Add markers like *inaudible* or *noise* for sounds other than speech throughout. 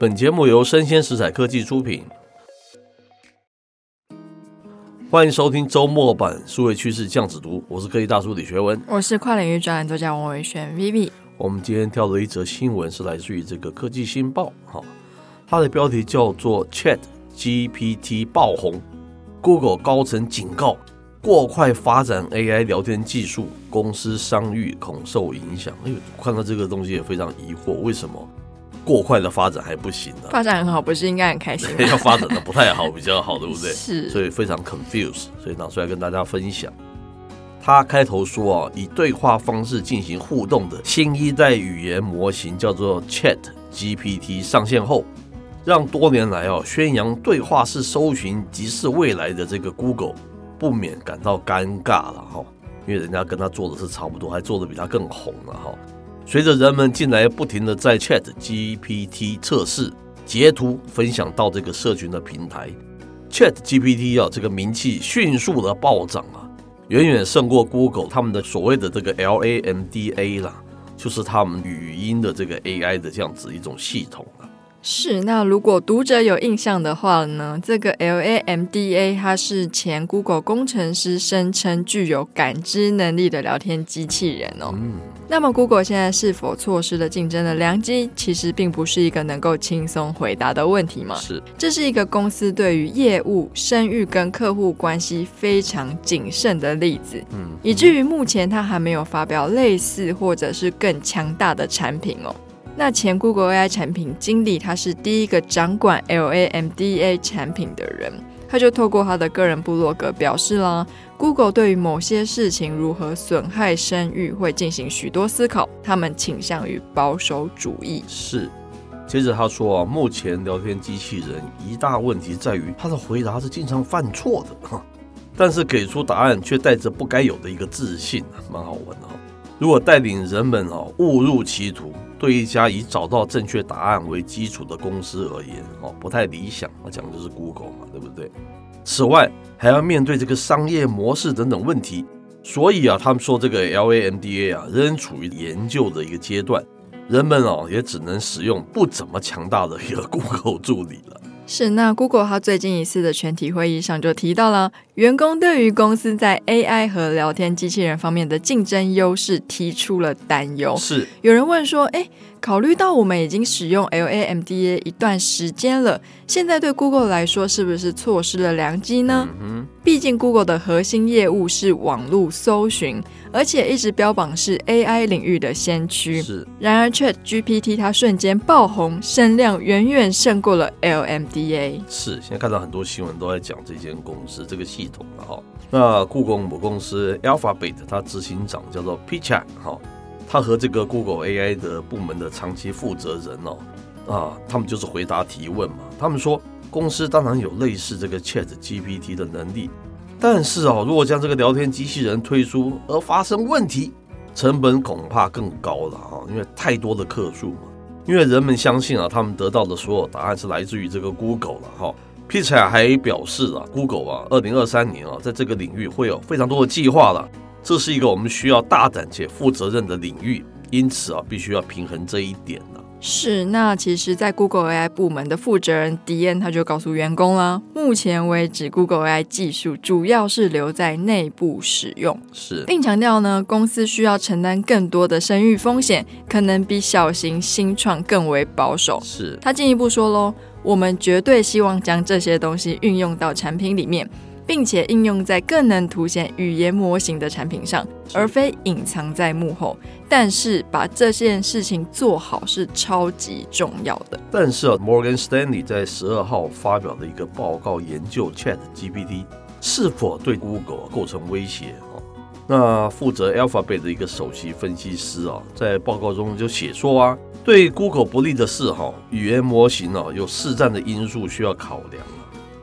本节目由生鲜食材科技出品，欢迎收听周末版数位趋势酱子读，我是科技大叔李学文，我是跨领域专栏作家王伟轩 Vivi。我们今天挑的一则新闻是来自于这个科技新报，哈，它的标题叫做 Chat GPT 爆红，Google 高层警告过快发展 AI 聊天技术，公司商誉恐受影响。哎呦，看到这个东西也非常疑惑，为什么？过快的发展还不行呢、啊？发展很好，不是应该很开心？*laughs* 要发展的不太好比较好，对不对？是，所以非常 confused，所以拿出来跟大家分享。他开头说啊，以对话方式进行互动的新一代语言模型叫做 Chat GPT 上线后，让多年来哦宣扬对话式搜寻即是未来的这个 Google 不免感到尴尬了哈，因为人家跟他做的是差不多，还做的比他更红了哈。随着人们近来不停的在 Chat GPT 测试、截图分享到这个社群的平台，Chat GPT 啊，这个名气迅速的暴涨啊，远远胜过 Google 他们的所谓的这个 LaMDA 啦，就是他们语音的这个 AI 的这样子一种系统啊。是，那如果读者有印象的话呢，这个 LaMDA 它是前 Google 工程师声称具有感知能力的聊天机器人哦。嗯。那么 Google 现在是否错失了竞争的良机？其实并不是一个能够轻松回答的问题嘛。是，这是一个公司对于业务声誉跟客户关系非常谨慎的例子。嗯。以至于目前它还没有发表类似或者是更强大的产品哦。那前 Google AI 产品经理，他是第一个掌管 LaMDA 产品的人，他就透过他的个人部落格表示啦，Google 对于某些事情如何损害声誉会进行许多思考，他们倾向于保守主义。是，接着他说啊，目前聊天机器人一大问题在于他的回答是经常犯错的哈，*laughs* 但是给出答案却带着不该有的一个自信，蛮好玩的哈。如果带领人们哦误入歧途，对一家以找到正确答案为基础的公司而言哦不太理想。我讲的就是 Google 嘛，对不对？此外还要面对这个商业模式等等问题，所以啊，他们说这个 LaMDA 啊仍处于研究的一个阶段，人们哦也只能使用不怎么强大的一个 *laughs* Google 助理了。是，那 Google 它最近一次的全体会议上就提到了，员工对于公司在 AI 和聊天机器人方面的竞争优势提出了担忧。是，有人问说，哎。考虑到我们已经使用 LaMDA 一段时间了，现在对 Google 来说是不是错失了良机呢？嗯，毕竟 Google 的核心业务是网络搜寻，而且一直标榜是 AI 领域的先驱。是，然而 ChatGPT 它瞬间爆红，声量远远胜过了 LaMDA。是，现在看到很多新闻都在讲这间公司这个系统了哈。那 Google 母公司 Alphabet 它执行长叫做 Pichai 哈。他和这个 Google AI 的部门的长期负责人哦，啊，他们就是回答提问嘛。他们说，公司当然有类似这个 Chat GPT 的能力，但是哦，如果将这个聊天机器人推出而发生问题，成本恐怕更高了啊，因为太多的客数嘛。因为人们相信啊，他们得到的所有答案是来自于这个 Google 了哈。Pichai 还表示啊，Google 啊，二零二三年啊，在这个领域会有非常多的计划了。这是一个我们需要大胆且负责任的领域，因此啊，必须要平衡这一点呢。是，那其实，在 Google AI 部门的负责人迪恩他就告诉员工了，目前为止，Google AI 技术主要是留在内部使用，是，并强调呢，公司需要承担更多的声誉风险，可能比小型新创更为保守。是，他进一步说喽，我们绝对希望将这些东西运用到产品里面。并且应用在更能凸显语言模型的产品上，而非隐藏在幕后。但是把这件事情做好是超级重要的。但是啊，Morgan Stanley 在十二号发表的一个报告研究 Chat GPT 是否对 Google 构成威胁那负责 Alphabet 的一个首席分析师啊，在报告中就写说啊，对 Google 不利的是哈，语言模型哦有试战的因素需要考量，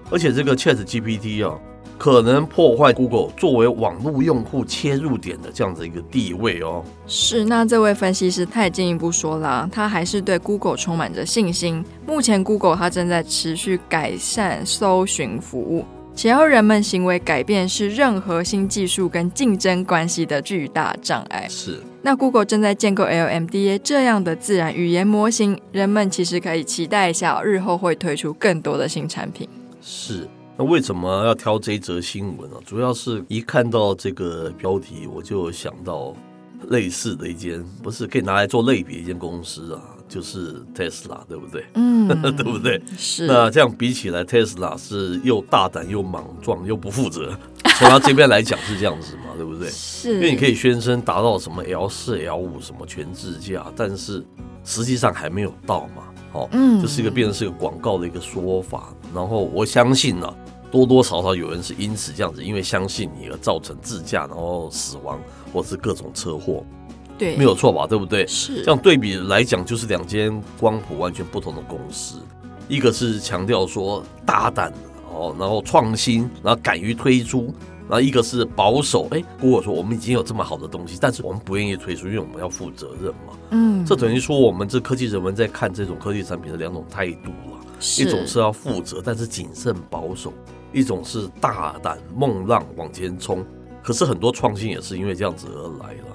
而且这个 ChatGPT 啊。可能破坏 Google 作为网络用户切入点的这样的一个地位哦。是，那这位分析师他也进一步说了，他还是对 Google 充满着信心。目前 Google 它正在持续改善搜寻服务，且要人们行为改变是任何新技术跟竞争关系的巨大障碍。是，那 Google 正在建构 LMDA 这样的自然语言模型，人们其实可以期待一下，日后会推出更多的新产品。是。那为什么要挑这一则新闻呢？主要是一看到这个标题，我就想到类似的一间，不是可以拿来做类比一间公司啊，就是 Tesla，对不对？嗯，*laughs* 对不对？是。那这样比起来，Tesla 是又大胆又莽撞又不负责。从他这边来讲是这样子嘛，对不对？是。因为你可以宣称达到什么 L 四、L 五什么全自驾，但是实际上还没有到嘛。哦，嗯，这是一个变成是一个广告的一个说法。然后我相信呢、啊。多多少少有人是因此这样子，因为相信你而造成自驾然后死亡，或是各种车祸，对，没有错吧？对不对？是这样对比来讲，就是两间光谱完全不同的公司，一个是强调说大胆哦，然后创新，然后敢于推出，然后一个是保守。哎，如果说我们已经有这么好的东西，但是我们不愿意推出，因为我们要负责任嘛。嗯，这等于说我们这科技人文在看这种科技产品的两种态度了，一种是要负责，但是谨慎保守。一种是大胆梦浪往前冲，可是很多创新也是因为这样子而来了。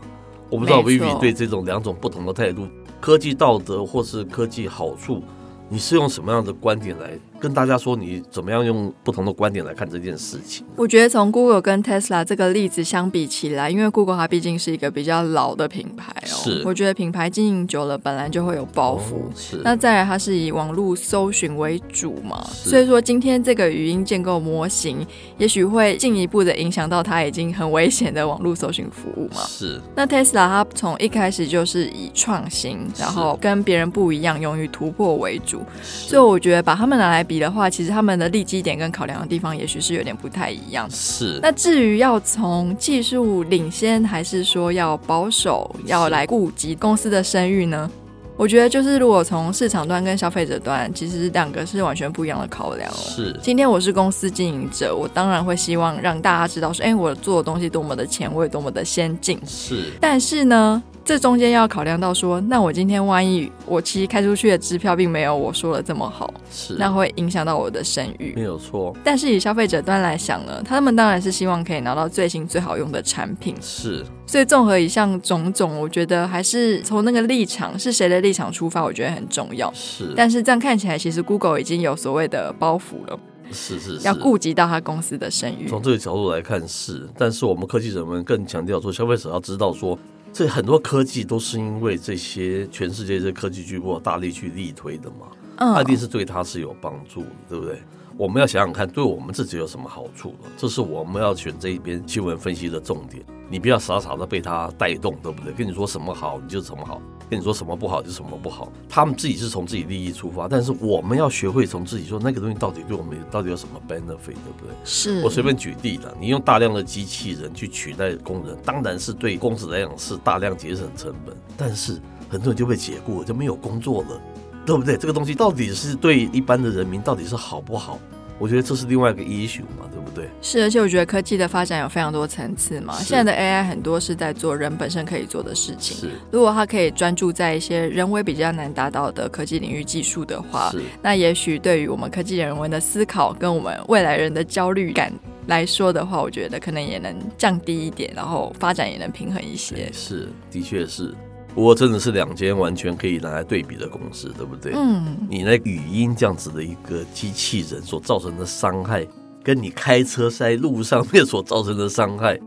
我不知道 Vivi 对这种两种不同的态度，科技道德或是科技好处，你是用什么样的观点来？跟大家说，你怎么样用不同的观点来看这件事情？我觉得从 Google 跟 Tesla 这个例子相比起来，因为 Google 它毕竟是一个比较老的品牌哦，是。我觉得品牌经营久了，本来就会有包袱。哦、是。那再来，它是以网络搜寻为主嘛，所以说今天这个语音建构模型，也许会进一步的影响到它已经很危险的网络搜寻服务嘛。是。那 Tesla 它从一开始就是以创新，然后跟别人不一样，勇于突破为主，所以我觉得把他们拿来比的话，其实他们。的立基点跟考量的地方，也许是有点不太一样。是。那至于要从技术领先，还是说要保守，要来顾及公司的声誉呢？我觉得就是如果从市场端跟消费者端，其实两个是完全不一样的考量哦。是。今天我是公司经营者，我当然会希望让大家知道说，哎，我做的东西多么的前卫，多么的先进。是。但是呢，这中间要考量到说，那我今天万一我其实开出去的支票并没有我说的这么好，是，那会影响到我的声誉，没有错。但是以消费者端来想呢，他们当然是希望可以拿到最新最好用的产品，是。所以综合以上种种，我觉得还是从那个立场是谁的立场出发，我觉得很重要。是。但是这样看起来，其实 Google 已经有所谓的包袱了，是是是，要顾及到他公司的声誉。从这个角度来看是，但是我们科技人们更强调说，消费者要知道说。这很多科技都是因为这些全世界这些科技巨擘大力去力推的嘛，嗯，那一定是对他是有帮助的，对不对？我们要想想看，对我们自己有什么好处呢？这是我们要选这一边新闻分析的重点。你不要傻傻的被他带动，对不对？跟你说什么好，你就什么好；跟你说什么不好，就什么不好。他们自己是从自己利益出发，但是我们要学会从自己说那个东西到底对我们到底有什么 benefit，对不对？是。我随便举例的，你用大量的机器人去取代工人，当然是对公司来讲是大量节省成本，但是很多人就被解雇了，就没有工作了。对不对？这个东西到底是对一般的人民到底是好不好？我觉得这是另外一个 issue 嘛，对不对？是，而且我觉得科技的发展有非常多层次嘛。现在的 AI 很多是在做人本身可以做的事情。是，如果它可以专注在一些人为比较难达到的科技领域技术的话，是，那也许对于我们科技人文的思考跟我们未来人的焦虑感来说的话，我觉得可能也能降低一点，然后发展也能平衡一些。是，的确是。不过真的是两间完全可以拿来对比的公司，对不对？嗯，你那语音这样子的一个机器人所造成的伤害，跟你开车在路上面所造成的伤害，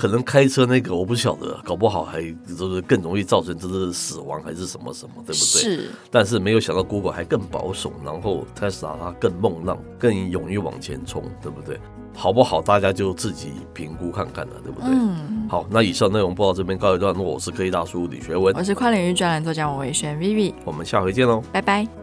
可能开车那个我不晓得，搞不好还就是更容易造成就是死亡还是什么什么，对不对？是。但是没有想到 Google 还更保守，然后 Tesla 它更梦浪，更勇于往前冲，对不对？好不好？大家就自己评估看看了，对不对？嗯。好，那以上内容播到这边告一段落。我是科技大叔李学文，我是跨领域专栏作家王伟轩 Vivi，我们下回见喽，拜拜。